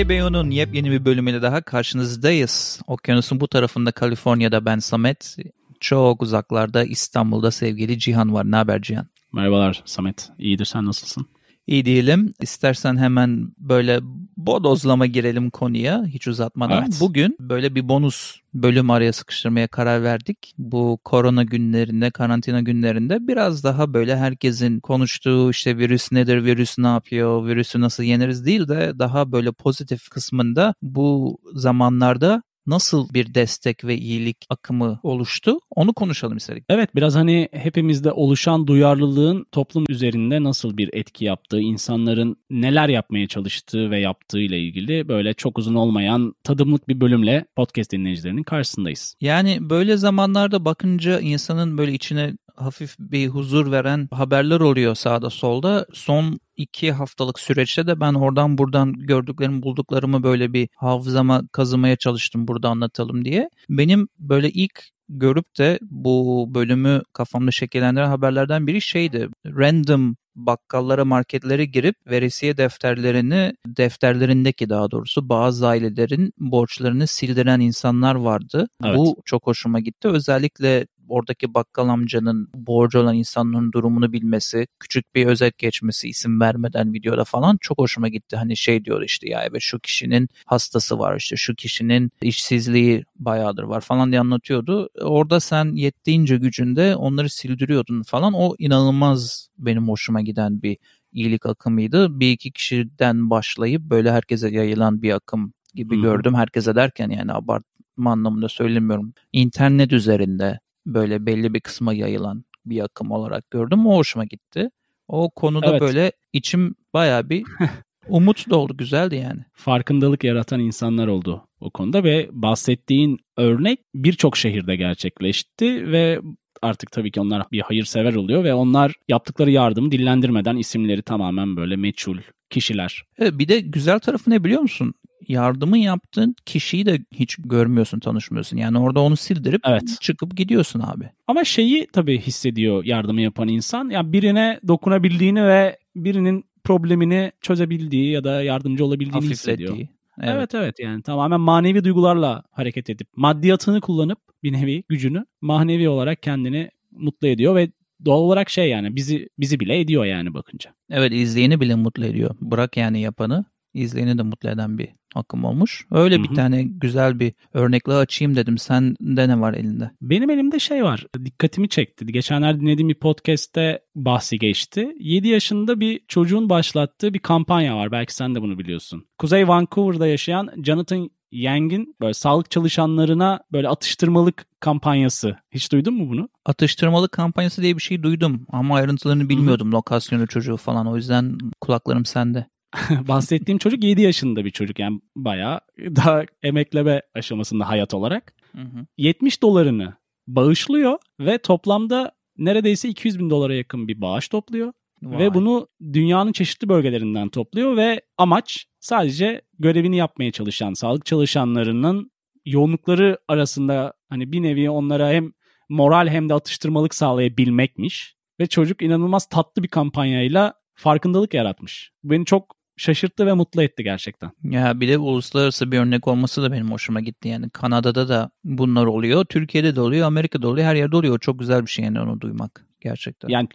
YKBO'nun yepyeni bir bölümüyle daha karşınızdayız. Okyanusun bu tarafında Kaliforniya'da ben Samet. Çok uzaklarda İstanbul'da sevgili Cihan var. Ne haber Cihan? Merhabalar Samet. İyidir sen nasılsın? İyi diyelim. İstersen hemen böyle bodozlama girelim konuya hiç uzatmadan. Evet. Bugün böyle bir bonus bölüm araya sıkıştırmaya karar verdik. Bu korona günlerinde, karantina günlerinde biraz daha böyle herkesin konuştuğu işte virüs nedir, virüs ne yapıyor, virüsü nasıl yeneriz değil de daha böyle pozitif kısmında bu zamanlarda nasıl bir destek ve iyilik akımı oluştu? Onu konuşalım istedik. Evet biraz hani hepimizde oluşan duyarlılığın toplum üzerinde nasıl bir etki yaptığı, insanların neler yapmaya çalıştığı ve yaptığı ile ilgili böyle çok uzun olmayan tadımlık bir bölümle podcast dinleyicilerinin karşısındayız. Yani böyle zamanlarda bakınca insanın böyle içine hafif bir huzur veren haberler oluyor sağda solda. Son iki haftalık süreçte de ben oradan buradan gördüklerimi bulduklarımı böyle bir hafızama kazımaya çalıştım burada anlatalım diye. Benim böyle ilk görüp de bu bölümü kafamda şekillendiren haberlerden biri şeydi. Random bakkallara, marketlere girip veresiye defterlerini, defterlerindeki daha doğrusu bazı ailelerin borçlarını sildiren insanlar vardı. Evet. Bu çok hoşuma gitti. Özellikle oradaki bakkal amcanın borcu olan insanların durumunu bilmesi, küçük bir özet geçmesi isim vermeden videoda falan çok hoşuma gitti. Hani şey diyor işte ya evet şu kişinin hastası var işte şu kişinin işsizliği bayağıdır var falan diye anlatıyordu. Orada sen yettiğince gücünde onları sildiriyordun falan. O inanılmaz benim hoşuma giden bir iyilik akımıydı. Bir iki kişiden başlayıp böyle herkese yayılan bir akım gibi hmm. gördüm. Herkese derken yani abartma anlamında söylemiyorum. İnternet üzerinde böyle belli bir kısma yayılan bir akım olarak gördüm. O hoşuma gitti. O konuda evet. böyle içim baya bir umut doldu. Güzeldi yani. Farkındalık yaratan insanlar oldu o konuda ve bahsettiğin örnek birçok şehirde gerçekleşti ve artık tabii ki onlar bir hayırsever oluyor ve onlar yaptıkları yardımı dillendirmeden isimleri tamamen böyle meçhul kişiler. Evet, bir de güzel tarafı ne biliyor musun? Yardımı yaptığın kişiyi de hiç görmüyorsun, tanışmıyorsun. Yani orada onu sildirip evet. çıkıp gidiyorsun abi. Ama şeyi tabii hissediyor yardımı yapan insan. Ya yani birine dokunabildiğini ve birinin problemini çözebildiği ya da yardımcı olabildiğini hissediyor. Evet. evet evet yani tamamen manevi duygularla hareket edip maddiyatını kullanıp bir nevi gücünü manevi olarak kendini mutlu ediyor ve doğal olarak şey yani bizi bizi bile ediyor yani bakınca. Evet izleyeni bile mutlu ediyor. Bırak yani yapanı izleyeni de mutlu eden bir akım olmuş. Öyle Hı-hı. bir tane güzel bir örnekle açayım dedim. Sende ne var elinde? Benim elimde şey var. Dikkatimi çekti. Geçenlerde dinlediğim bir podcast'te bahsi geçti. 7 yaşında bir çocuğun başlattığı bir kampanya var. Belki sen de bunu biliyorsun. Kuzey Vancouver'da yaşayan Jonathan Yang'in böyle sağlık çalışanlarına böyle atıştırmalık kampanyası. Hiç duydun mu bunu? Atıştırmalık kampanyası diye bir şey duydum ama ayrıntılarını bilmiyordum. Hı-hı. Lokasyonu çocuğu falan. O yüzden kulaklarım sende. bahsettiğim çocuk 7 yaşında bir çocuk yani bayağı daha emekleme aşamasında hayat olarak. Hı hı. 70 dolarını bağışlıyor ve toplamda neredeyse 200 bin dolara yakın bir bağış topluyor. Vay. Ve bunu dünyanın çeşitli bölgelerinden topluyor ve amaç sadece görevini yapmaya çalışan sağlık çalışanlarının yoğunlukları arasında hani bir nevi onlara hem moral hem de atıştırmalık sağlayabilmekmiş. Ve çocuk inanılmaz tatlı bir kampanyayla farkındalık yaratmış. Beni çok şaşırttı ve mutlu etti gerçekten. Ya bir de uluslararası bir örnek olması da benim hoşuma gitti. Yani Kanada'da da bunlar oluyor, Türkiye'de de oluyor, Amerika'da oluyor, her yerde oluyor. Çok güzel bir şey yani onu duymak gerçekten. Yani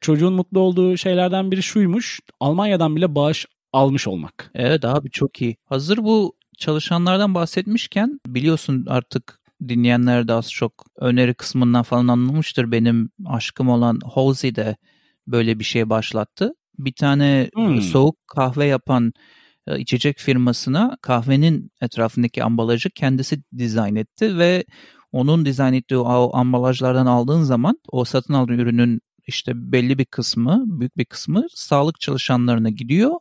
çocuğun mutlu olduğu şeylerden biri şuymuş. Almanya'dan bile bağış almış olmak. Evet abi çok iyi. Hazır bu çalışanlardan bahsetmişken biliyorsun artık dinleyenler de az çok öneri kısmından falan anlamıştır. Benim aşkım olan Halsey de böyle bir şey başlattı bir tane hmm. soğuk kahve yapan e, içecek firmasına kahvenin etrafındaki ambalajı kendisi dizayn etti ve onun dizayn ettiği o ambalajlardan aldığın zaman o satın aldığın ürünün işte belli bir kısmı, büyük bir kısmı sağlık çalışanlarına gidiyor.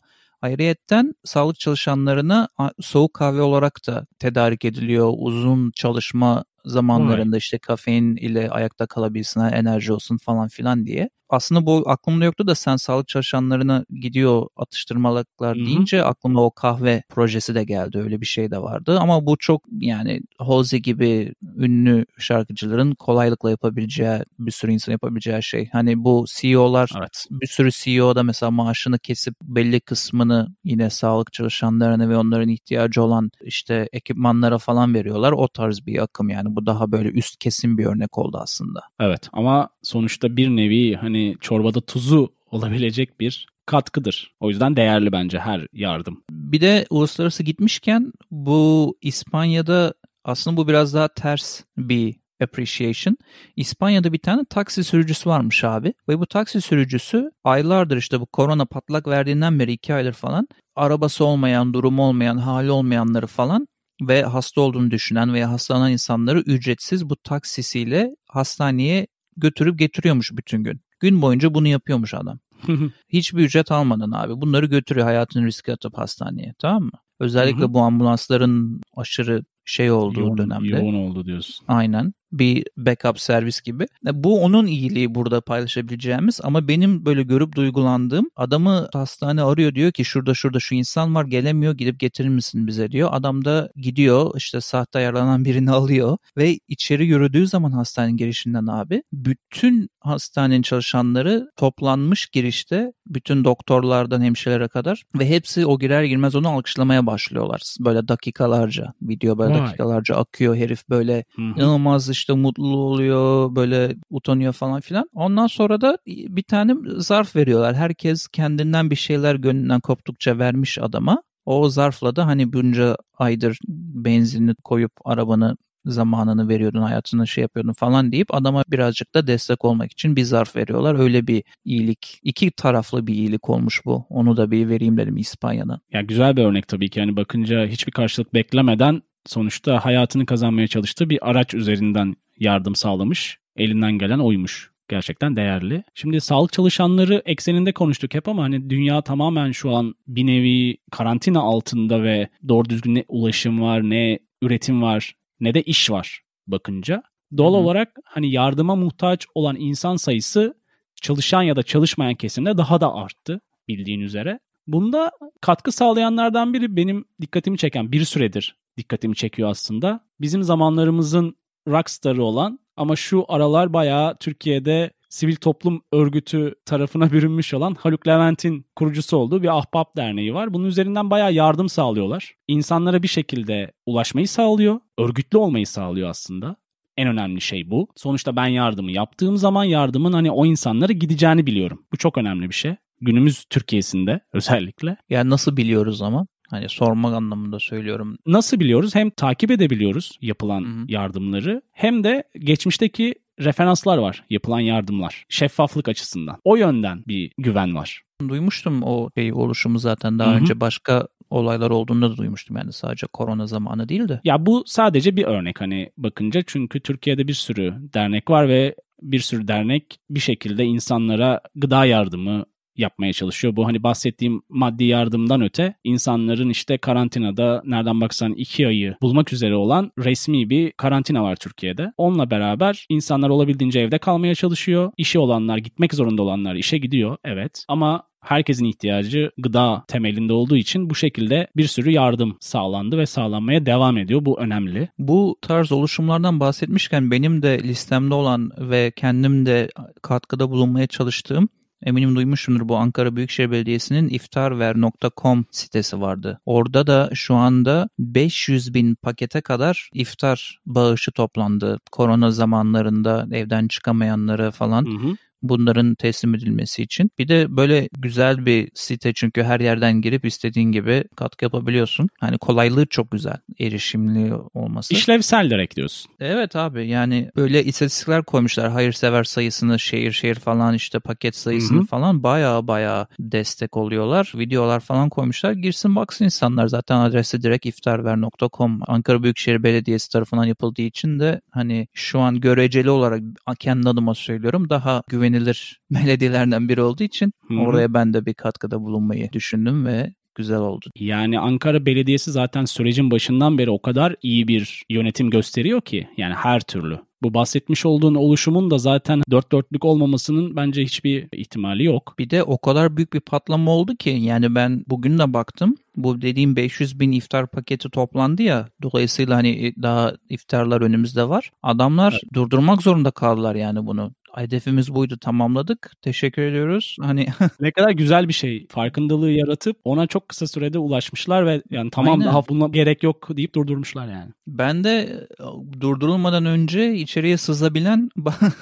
Ayrıyetten sağlık çalışanlarına soğuk kahve olarak da tedarik ediliyor. Uzun çalışma zamanlarında işte kafein ile ayakta kalabilsinler, enerji olsun falan filan diye aslında bu aklımda yoktu da sen sağlık çalışanlarına gidiyor atıştırmalıklar Hı-hı. deyince aklıma o kahve projesi de geldi. Öyle bir şey de vardı. Ama bu çok yani Halsey gibi ünlü şarkıcıların kolaylıkla yapabileceği bir sürü insan yapabileceği şey. Hani bu CEO'lar evet. bir sürü CEO da mesela maaşını kesip belli kısmını yine sağlık çalışanlarına ve onların ihtiyacı olan işte ekipmanlara falan veriyorlar. O tarz bir akım yani. Bu daha böyle üst kesim bir örnek oldu aslında. Evet ama sonuçta bir nevi hani çorbada tuzu olabilecek bir katkıdır. O yüzden değerli bence her yardım. Bir de uluslararası gitmişken bu İspanya'da aslında bu biraz daha ters bir appreciation. İspanya'da bir tane taksi sürücüsü varmış abi. Ve bu taksi sürücüsü aylardır işte bu korona patlak verdiğinden beri iki aydır falan arabası olmayan, durumu olmayan, hali olmayanları falan ve hasta olduğunu düşünen veya hastalanan insanları ücretsiz bu taksisiyle hastaneye götürüp getiriyormuş bütün gün. Gün boyunca bunu yapıyormuş adam. Hiçbir ücret almadan abi. Bunları götürüyor hayatını riske atıp hastaneye tamam mı? Özellikle bu ambulansların aşırı şey olduğu yoğun, dönemde. Yoğun oldu diyorsun. Aynen bir backup servis gibi. E, bu onun iyiliği burada paylaşabileceğimiz ama benim böyle görüp duygulandığım adamı hastane arıyor diyor ki şurada şurada şu insan var gelemiyor gidip getirir misin bize diyor. Adam da gidiyor işte sahte ayarlanan birini alıyor ve içeri yürüdüğü zaman hastanenin girişinden abi bütün hastanenin çalışanları toplanmış girişte bütün doktorlardan hemşirelere kadar ve hepsi o girer girmez onu alkışlamaya başlıyorlar. Böyle dakikalarca video böyle Vay. dakikalarca akıyor herif böyle Hı-hı. inanılmaz işte mutlu oluyor böyle utanıyor falan filan. Ondan sonra da bir tane zarf veriyorlar. Herkes kendinden bir şeyler gönlünden koptukça vermiş adama. O zarfla da hani bunca aydır benzinini koyup arabanı zamanını veriyordun, hayatını şey yapıyordun falan deyip adama birazcık da destek olmak için bir zarf veriyorlar. Öyle bir iyilik, iki taraflı bir iyilik olmuş bu. Onu da bir vereyim dedim İspanya'dan. Ya güzel bir örnek tabii ki. Yani bakınca hiçbir karşılık beklemeden sonuçta hayatını kazanmaya çalıştığı bir araç üzerinden yardım sağlamış. Elinden gelen oymuş. Gerçekten değerli. Şimdi sağlık çalışanları ekseninde konuştuk hep ama hani dünya tamamen şu an bir nevi karantina altında ve doğru düzgün ne ulaşım var ne üretim var ne de iş var bakınca. Doğal Hı-hı. olarak hani yardıma muhtaç olan insan sayısı çalışan ya da çalışmayan kesimde daha da arttı bildiğin üzere. Bunda katkı sağlayanlardan biri benim dikkatimi çeken bir süredir dikkatimi çekiyor aslında. Bizim zamanlarımızın rockstarı olan ama şu aralar bayağı Türkiye'de sivil toplum örgütü tarafına bürünmüş olan Haluk Levent'in kurucusu olduğu bir ahbap derneği var. Bunun üzerinden bayağı yardım sağlıyorlar. İnsanlara bir şekilde ulaşmayı sağlıyor. Örgütlü olmayı sağlıyor aslında. En önemli şey bu. Sonuçta ben yardımı yaptığım zaman yardımın hani o insanlara gideceğini biliyorum. Bu çok önemli bir şey. Günümüz Türkiye'sinde özellikle. Yani nasıl biliyoruz ama? Hani sormak anlamında söylüyorum. Nasıl biliyoruz? Hem takip edebiliyoruz yapılan Hı-hı. yardımları hem de geçmişteki referanslar var yapılan yardımlar şeffaflık açısından. O yönden bir güven var. Duymuştum o şey oluşumu zaten daha Hı-hı. önce başka olaylar olduğunda da duymuştum yani sadece korona zamanı değil de. Ya bu sadece bir örnek hani bakınca çünkü Türkiye'de bir sürü dernek var ve bir sürü dernek bir şekilde insanlara gıda yardımı, yapmaya çalışıyor. Bu hani bahsettiğim maddi yardımdan öte insanların işte karantinada nereden baksan iki ayı bulmak üzere olan resmi bir karantina var Türkiye'de. Onunla beraber insanlar olabildiğince evde kalmaya çalışıyor. İşi olanlar, gitmek zorunda olanlar işe gidiyor evet. Ama herkesin ihtiyacı gıda temelinde olduğu için bu şekilde bir sürü yardım sağlandı ve sağlanmaya devam ediyor. Bu önemli. Bu tarz oluşumlardan bahsetmişken benim de listemde olan ve kendim de katkıda bulunmaya çalıştığım Eminim duymuşsundur bu Ankara Büyükşehir Belediyesi'nin iftarver.com sitesi vardı. Orada da şu anda 500 bin pakete kadar iftar bağışı toplandı. Korona zamanlarında evden çıkamayanlara falan. Hı hı bunların teslim edilmesi için. Bir de böyle güzel bir site çünkü her yerden girip istediğin gibi katkı yapabiliyorsun. Hani kolaylığı çok güzel erişimli olması. İşlevsel ekliyorsun. Evet abi yani böyle istatistikler koymuşlar. Hayırsever sayısını şehir şehir falan işte paket sayısını Hı-hı. falan baya baya destek oluyorlar. Videolar falan koymuşlar. Girsin baksın insanlar zaten adresi direkt iftarver.com Ankara Büyükşehir Belediyesi tarafından yapıldığı için de hani şu an göreceli olarak kendi adıma söylüyorum daha güvenilir güvenilir belediyelerden biri olduğu için Hı-hı. oraya ben de bir katkıda bulunmayı düşündüm ve güzel oldu. Yani Ankara Belediyesi zaten sürecin başından beri o kadar iyi bir yönetim gösteriyor ki yani her türlü. Bu bahsetmiş olduğun oluşumun da zaten dört dörtlük olmamasının bence hiçbir ihtimali yok. Bir de o kadar büyük bir patlama oldu ki yani ben bugün de baktım. Bu dediğim 500 bin iftar paketi toplandı ya. Dolayısıyla hani daha iftarlar önümüzde var. Adamlar evet. durdurmak zorunda kaldılar yani bunu hedefimiz buydu tamamladık. Teşekkür ediyoruz. Hani ne kadar güzel bir şey. Farkındalığı yaratıp ona çok kısa sürede ulaşmışlar ve yani tamam Aynen. daha buna gerek yok deyip durdurmuşlar yani. Ben de e, durdurulmadan önce içeriye sızabilen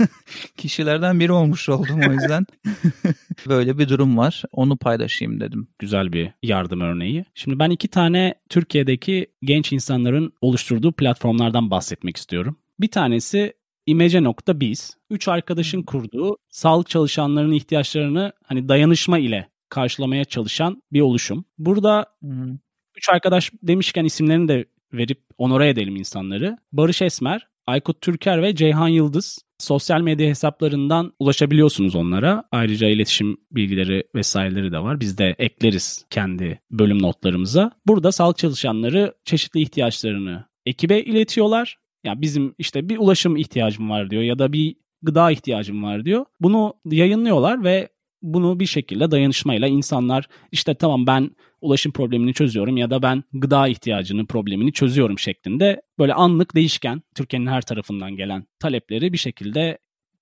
kişilerden biri olmuş oldum o yüzden. Böyle bir durum var. Onu paylaşayım dedim. Güzel bir yardım örneği. Şimdi ben iki tane Türkiye'deki genç insanların oluşturduğu platformlardan bahsetmek istiyorum. Bir tanesi imece.biz. Üç arkadaşın kurduğu sağlık çalışanlarının ihtiyaçlarını hani dayanışma ile karşılamaya çalışan bir oluşum. Burada hmm. üç arkadaş demişken isimlerini de verip onore edelim insanları. Barış Esmer, Aykut Türker ve Ceyhan Yıldız sosyal medya hesaplarından ulaşabiliyorsunuz onlara. Ayrıca iletişim bilgileri vesaireleri de var. Biz de ekleriz kendi bölüm notlarımıza. Burada sağlık çalışanları çeşitli ihtiyaçlarını ekibe iletiyorlar ya bizim işte bir ulaşım ihtiyacım var diyor ya da bir gıda ihtiyacım var diyor. Bunu yayınlıyorlar ve bunu bir şekilde dayanışmayla insanlar işte tamam ben ulaşım problemini çözüyorum ya da ben gıda ihtiyacının problemini çözüyorum şeklinde böyle anlık değişken Türkiye'nin her tarafından gelen talepleri bir şekilde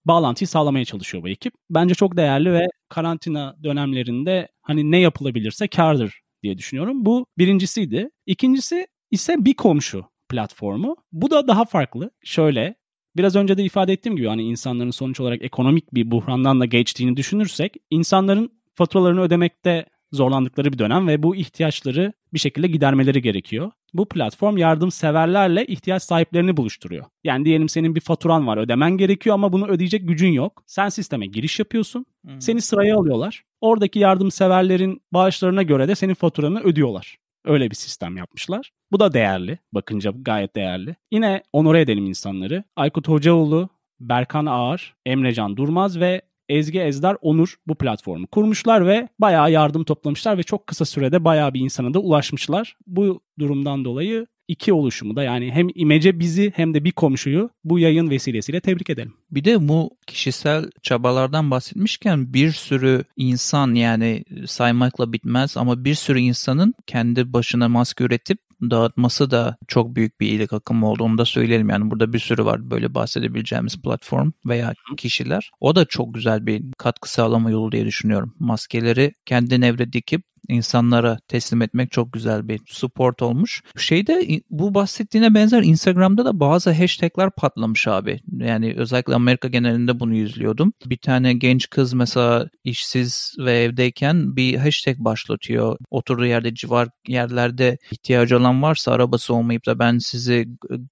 bağlantıyı sağlamaya çalışıyor bu ekip. Bence çok değerli ve karantina dönemlerinde hani ne yapılabilirse kardır diye düşünüyorum. Bu birincisiyle. İkincisi ise bir komşu platformu. Bu da daha farklı. Şöyle biraz önce de ifade ettiğim gibi hani insanların sonuç olarak ekonomik bir buhrandan da geçtiğini düşünürsek insanların faturalarını ödemekte zorlandıkları bir dönem ve bu ihtiyaçları bir şekilde gidermeleri gerekiyor. Bu platform yardımseverlerle ihtiyaç sahiplerini buluşturuyor. Yani diyelim senin bir faturan var ödemen gerekiyor ama bunu ödeyecek gücün yok. Sen sisteme giriş yapıyorsun. Hmm. Seni sıraya alıyorlar. Oradaki yardımseverlerin bağışlarına göre de senin faturanı ödüyorlar. Öyle bir sistem yapmışlar. Bu da değerli. Bakınca gayet değerli. Yine onore edelim insanları. Aykut Hocaoğlu, Berkan Ağar, Emrecan Durmaz ve Ezgi Ezdar Onur bu platformu kurmuşlar ve bayağı yardım toplamışlar ve çok kısa sürede bayağı bir insana da ulaşmışlar. Bu durumdan dolayı iki oluşumu da yani hem imece bizi hem de bir komşuyu bu yayın vesilesiyle tebrik edelim. Bir de bu kişisel çabalardan bahsetmişken bir sürü insan yani saymakla bitmez ama bir sürü insanın kendi başına maske üretip dağıtması da çok büyük bir iyilik akımı oldu. Onu da söyleyelim yani burada bir sürü var böyle bahsedebileceğimiz platform veya kişiler. O da çok güzel bir katkı sağlama yolu diye düşünüyorum. Maskeleri kendi evde dikip insanlara teslim etmek çok güzel bir support olmuş. Şeyde bu bahsettiğine benzer Instagram'da da bazı hashtagler patlamış abi. Yani özellikle Amerika genelinde bunu izliyordum. Bir tane genç kız mesela işsiz ve evdeyken bir hashtag başlatıyor. Oturduğu yerde civar yerlerde ihtiyacı olan varsa arabası olmayıp da ben sizi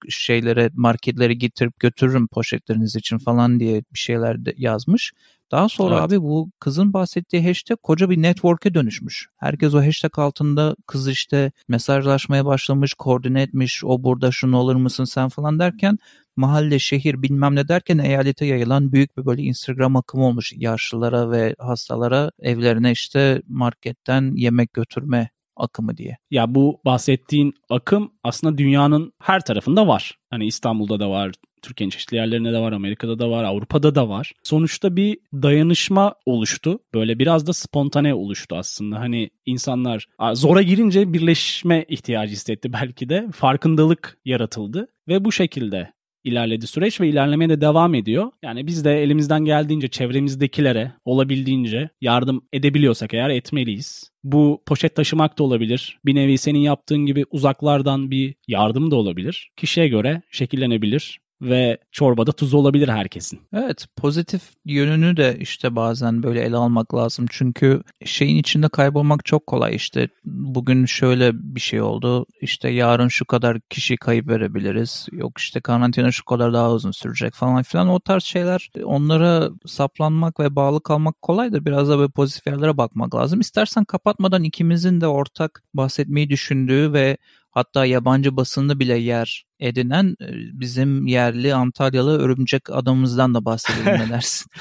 şeylere marketlere getirip götürürüm poşetleriniz için falan diye bir şeyler yazmış. Daha sonra evet. abi bu kızın bahsettiği hashtag koca bir network'e dönüşmüş. Herkes o hashtag altında kız işte mesajlaşmaya başlamış, koordine etmiş, o burada şunu olur musun sen falan derken mahalle, şehir bilmem ne derken eyalete yayılan büyük bir böyle Instagram akımı olmuş. Yaşlılara ve hastalara evlerine işte marketten yemek götürme akımı diye. Ya bu bahsettiğin akım aslında dünyanın her tarafında var. Hani İstanbul'da da var, Türkiye'nin çeşitli yerlerinde de var, Amerika'da da var, Avrupa'da da var. Sonuçta bir dayanışma oluştu. Böyle biraz da spontane oluştu aslında. Hani insanlar zora girince birleşme ihtiyacı hissetti belki de. Farkındalık yaratıldı ve bu şekilde ilerledi süreç ve ilerlemeye de devam ediyor. Yani biz de elimizden geldiğince çevremizdekilere olabildiğince yardım edebiliyorsak eğer etmeliyiz. Bu poşet taşımak da olabilir. Bir nevi senin yaptığın gibi uzaklardan bir yardım da olabilir. Kişiye göre şekillenebilir ve çorbada tuz olabilir herkesin. Evet pozitif yönünü de işte bazen böyle ele almak lazım. Çünkü şeyin içinde kaybolmak çok kolay işte bugün şöyle bir şey oldu işte yarın şu kadar kişi kayıp verebiliriz yok işte karantina şu kadar daha uzun sürecek falan filan o tarz şeyler onlara saplanmak ve bağlı kalmak kolay da biraz da böyle pozitif yerlere bakmak lazım. İstersen kapatmadan ikimizin de ortak bahsetmeyi düşündüğü ve hatta yabancı basında bile yer edinen e, bizim yerli Antalyalı örümcek adamımızdan da bahsedelim ne dersin?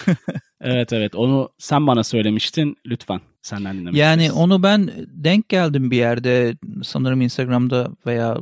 Evet evet onu sen bana söylemiştin lütfen senden dinlemek Yani isteriz. onu ben denk geldim bir yerde sanırım Instagram'da veya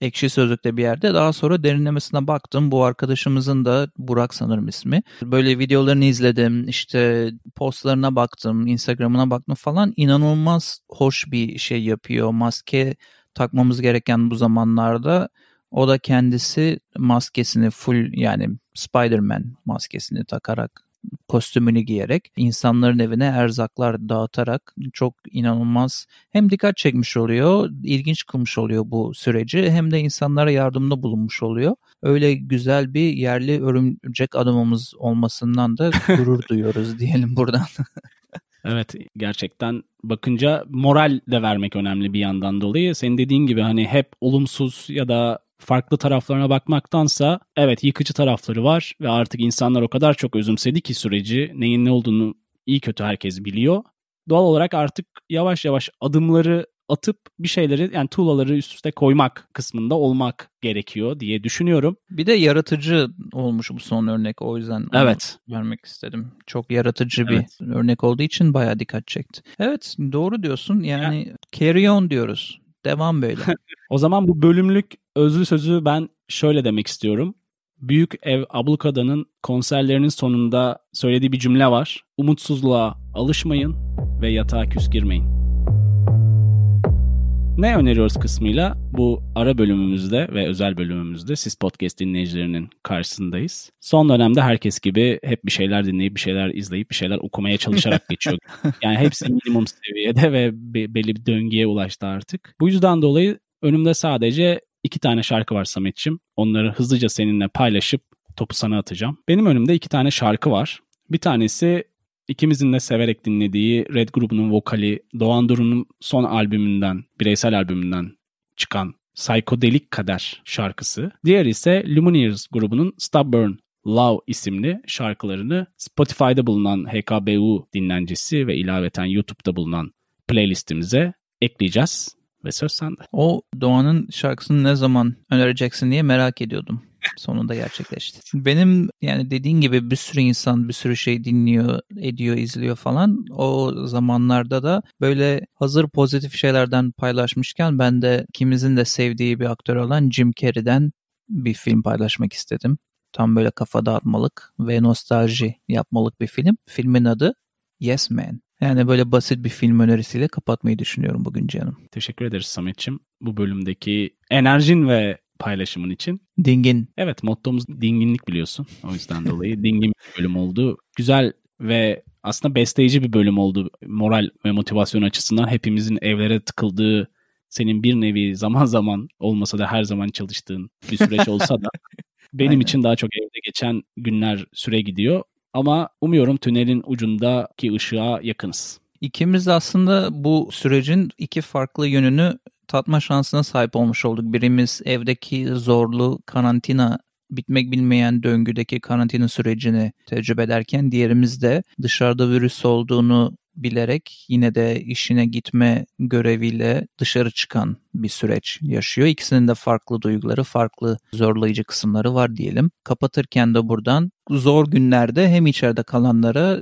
Ekşi Sözlük'te bir yerde. Daha sonra derinlemesine baktım. Bu arkadaşımızın da Burak sanırım ismi. Böyle videolarını izledim. işte postlarına baktım. Instagram'ına baktım falan. İnanılmaz hoş bir şey yapıyor. Maske takmamız gereken bu zamanlarda. O da kendisi maskesini full yani Spider-Man maskesini takarak kostümünü giyerek insanların evine erzaklar dağıtarak çok inanılmaz hem dikkat çekmiş oluyor, ilginç kılmış oluyor bu süreci hem de insanlara yardımda bulunmuş oluyor. Öyle güzel bir yerli örümcek adamımız olmasından da gurur duyuyoruz diyelim buradan. Evet gerçekten bakınca moral de vermek önemli bir yandan dolayı. Senin dediğin gibi hani hep olumsuz ya da farklı taraflarına bakmaktansa evet yıkıcı tarafları var ve artık insanlar o kadar çok özümsedi ki süreci neyin ne olduğunu iyi kötü herkes biliyor. Doğal olarak artık yavaş yavaş adımları atıp bir şeyleri yani tuğlaları üst üste koymak kısmında olmak gerekiyor diye düşünüyorum. Bir de yaratıcı olmuş bu son örnek o yüzden evet vermek istedim. Çok yaratıcı evet. bir örnek olduğu için bayağı dikkat çekti. Evet doğru diyorsun yani ya. carry on diyoruz. Devam böyle. o zaman bu bölümlük özlü sözü ben şöyle demek istiyorum. Büyük Ev Ablukada'nın konserlerinin sonunda söylediği bir cümle var. Umutsuzluğa alışmayın ve yatağa küs girmeyin. Ne öneriyoruz kısmıyla bu ara bölümümüzde ve özel bölümümüzde siz podcast dinleyicilerinin karşısındayız. Son dönemde herkes gibi hep bir şeyler dinleyip bir şeyler izleyip bir şeyler okumaya çalışarak geçiyor. Yani hepsi minimum seviyede ve belli bir döngüye ulaştı artık. Bu yüzden dolayı önümde sadece iki tane şarkı var Samet'ciğim. Onları hızlıca seninle paylaşıp topu sana atacağım. Benim önümde iki tane şarkı var. Bir tanesi ikimizin de severek dinlediği Red grubunun vokali Doğan Duru'nun son albümünden, bireysel albümünden çıkan Psychodelik Kader şarkısı. Diğer ise Lumineers grubunun Stubborn Love isimli şarkılarını Spotify'da bulunan HKBU dinlencesi ve ilaveten YouTube'da bulunan playlistimize ekleyeceğiz ve söz sende. O Doğan'ın şarkısını ne zaman önereceksin diye merak ediyordum. Sonunda gerçekleşti. Benim yani dediğin gibi bir sürü insan bir sürü şey dinliyor, ediyor, izliyor falan. O zamanlarda da böyle hazır pozitif şeylerden paylaşmışken ben de ikimizin de sevdiği bir aktör olan Jim Carrey'den bir film paylaşmak istedim. Tam böyle kafa dağıtmalık ve nostalji yapmalık bir film. Filmin adı Yes Man. Yani böyle basit bir film önerisiyle kapatmayı düşünüyorum bugün canım. Teşekkür ederiz Samet'ciğim. Bu bölümdeki enerjin ve paylaşımın için. Dingin. Evet mottomuz dinginlik biliyorsun. O yüzden dolayı dingin bir bölüm oldu. Güzel ve aslında besleyici bir bölüm oldu. Moral ve motivasyon açısından hepimizin evlere tıkıldığı senin bir nevi zaman zaman olmasa da her zaman çalıştığın bir süreç olsa da benim Aynen. için daha çok evde geçen günler süre gidiyor. Ama umuyorum tünelin ucundaki ışığa yakınız. İkimiz aslında bu sürecin iki farklı yönünü tatma şansına sahip olmuş olduk. Birimiz evdeki zorlu karantina bitmek bilmeyen döngüdeki karantina sürecini tecrübe ederken diğerimiz de dışarıda virüs olduğunu bilerek yine de işine gitme göreviyle dışarı çıkan bir süreç yaşıyor. İkisinin de farklı duyguları, farklı zorlayıcı kısımları var diyelim. Kapatırken de buradan zor günlerde hem içeride kalanlara,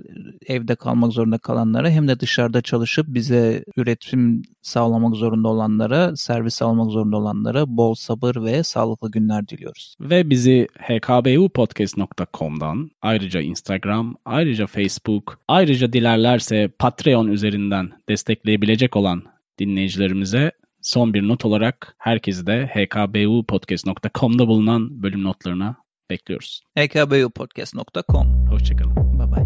evde kalmak zorunda kalanlara hem de dışarıda çalışıp bize üretim sağlamak zorunda olanlara, servis almak zorunda olanlara bol sabır ve sağlıklı günler diliyoruz. Ve bizi hkbupodcast.com'dan ayrıca Instagram, ayrıca Facebook, ayrıca dilerlerse Patreon üzerinden destekleyebilecek olan dinleyicilerimize son bir not olarak herkesi de hkbupodcast.com'da bulunan bölüm notlarına bekliyoruz. hkbupodcast.com Hoşçakalın. Bye bye.